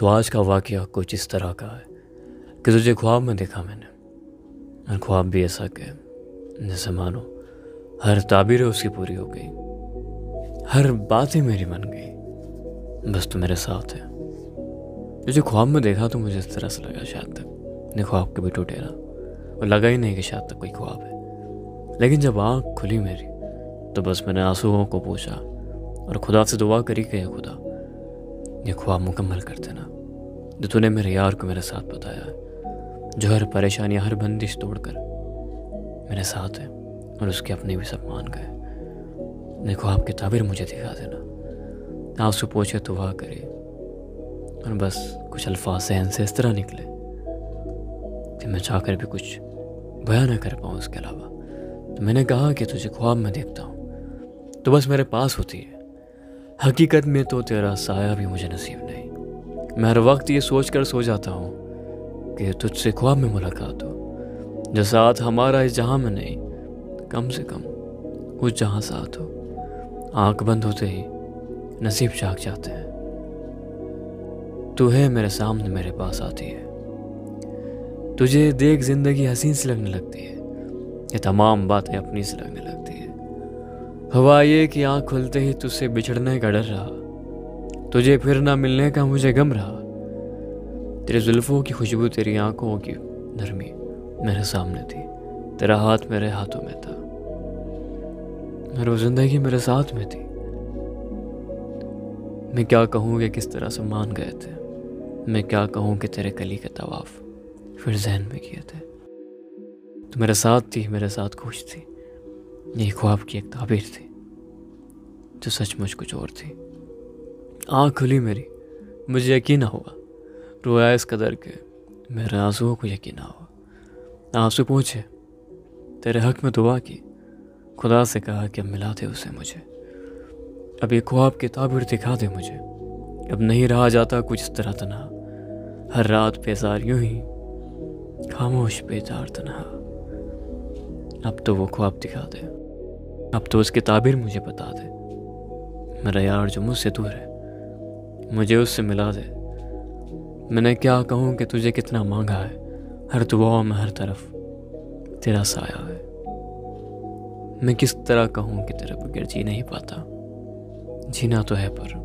تو آج کا واقعہ کچھ اس طرح کا ہے کہ تجھے خواب میں دیکھا میں نے۔ اور خواب بھی ایسا کہ جیسے مانو، ہر تعبیر اس کی پوری ہو گئی۔ ہر بات ہی میری بن گئی۔ بس تو میرے ساتھ ہے۔ تجھے خواب میں دیکھا تو مجھے اس طرح سے لگا شاید تک۔ نے خواب کے بھی ٹوٹے رہا اور لگا ہی نہیں کہ شاید تک کوئی خواب ہے۔ لیکن جب آنکھ کھلی میری، تو بس میں نے آنسوؤں کو پوچھا۔ اور خدا سے دعا کری کہ خدا یہ خواب مکمل کر دینا۔ جو تو نے میرے یار کو میرے ساتھ بتایا ہے، جو ہر پریشانی، ہر بندش توڑ کر میرے ساتھ ہے اور اس کے اپنے بھی سب مان گئے۔ نے خواب کی تعبیر مجھے دکھا دینا۔ آپ سے پوچھے تو وہ کرے۔ اور بس کچھ الفاظ ذہن سے اس طرح نکلے کہ میں چاہ کر بھی کچھ بیان نہ کر پاؤں اس کے علاوہ۔ تو میں نے کہا کہ تجھے خواب میں دیکھتا ہوں۔ تو بس میرے پاس ہوتی ہے۔ حقیقت میں تو تیرا سایہ بھی مجھے نصیب نہیں۔ میں ہر وقت یہ سوچ کر سو جاتا ہوں کہ تجھ سے خواب میں ملاقات ہو۔ جو ساتھ ہمارا اس جہاں میں نہیں، کم سے کم اس جہاں ساتھ ہو۔ آنکھ بند ہوتے ہی نصیب جاگ جاتے ہیں۔ تو ہے میرے سامنے میرے پاس آتی ہے۔ تجھے دیکھ زندگی حسین سے لگنے لگتی ہے۔ یہ تمام باتیں اپنی سے لگنے لگتی ہے ہوا یہ کہ آنکھ کھلتے ہی تجھ سے بچھڑنے کا ڈر رہا۔ تجھے پھر نہ ملنے کا مجھے غم رہا۔ تیرے زلفوں کی خوشبو تیری آنکھوں کی نرمی میرے سامنے تھی۔ تیرا ہاتھ میرے ہاتھوں میں تھا۔ اور وہ زندگی میرے ساتھ میں تھی۔ میں کیا کہوں کہ کس طرح سے مان گئے تھے؟ میں کیا کہوں کہ تیرے کلی کے طواف پھر ذہن میں کیے تھے؟ تو میرے ساتھ تھی، میرے ساتھ خوش تھی۔ یہی خواب کی ایک تعبیر تھی جو سچ مچ کچھ اور تھی۔ آنکھ کھلی میری، مجھے یقین نہ ہوا۔ رویا اس قدر کے میرے آنسوؤں کو یقین نہ ہوا۔ آپ سے پوچھے، تیرے حق میں دعا کی؟ خدا سے کہا کہ اب ملا دے اسے مجھے۔ اب یہ خواب کی تعبیر دکھا دے مجھے۔ اب نہیں رہا جاتا کچھ اس طرح تنہا۔ ہر رات پیزار یوں ہی، خاموش بیدار تنہا۔ اب تو وہ خواب دکھا دے۔ اب تو اس کی تعبیر مجھے بتا دے۔ میرا یار جو مجھ سے دور ہے، مجھے اس سے ملا دے۔ میں نے کیا کہوں کہ تجھے کتنا مانگا ہے، ہر دعاؤں میں ہر طرف تیرا سایہ ہے۔ میں کس طرح کہوں کہ تیرے بغیر جی نہیں پاتا؟ جینا تو ہے پر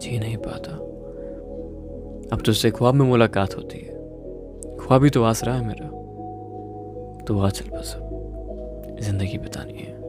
جی نہیں پاتا۔ اب تجھ سے خواب میں ملاقات ہوتی ہے۔ خوابی تو آسرا ہے میرا۔ تو آ چل بس۔ زندگی بتانی ہے۔